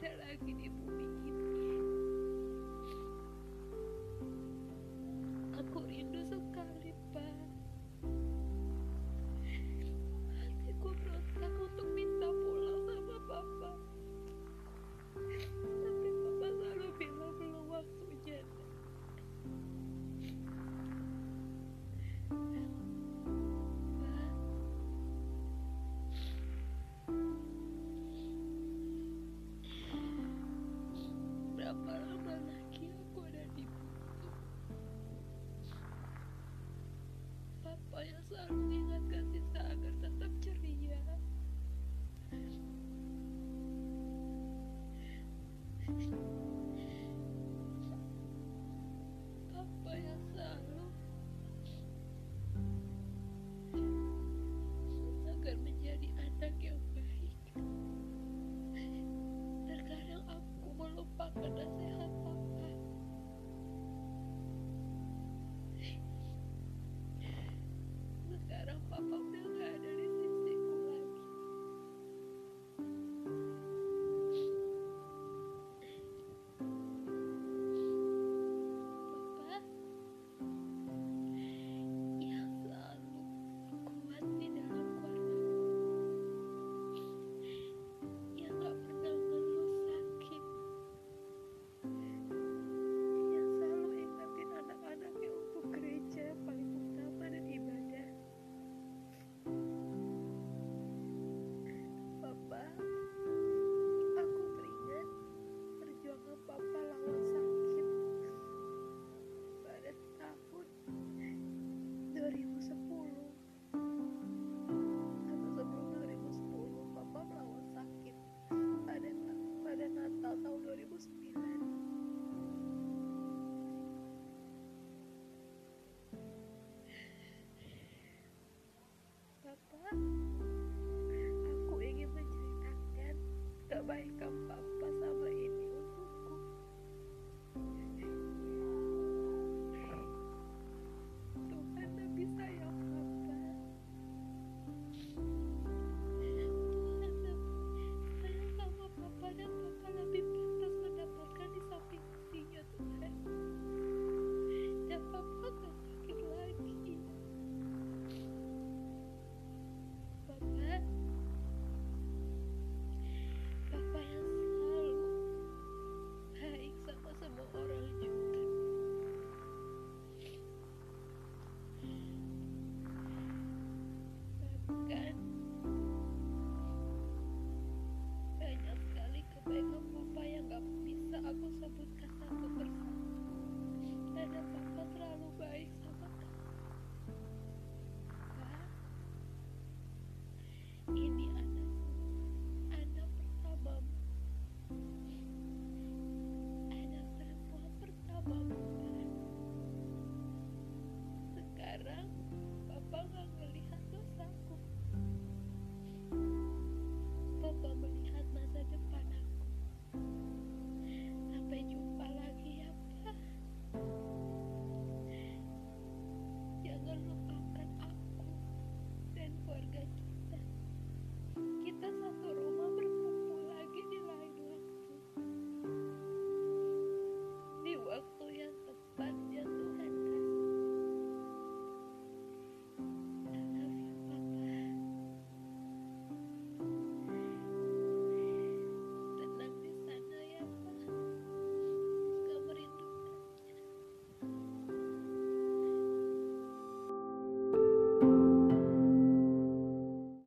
再来给你补。berapa lama lagi aku ada di buku. Papa yang selalu Thank you.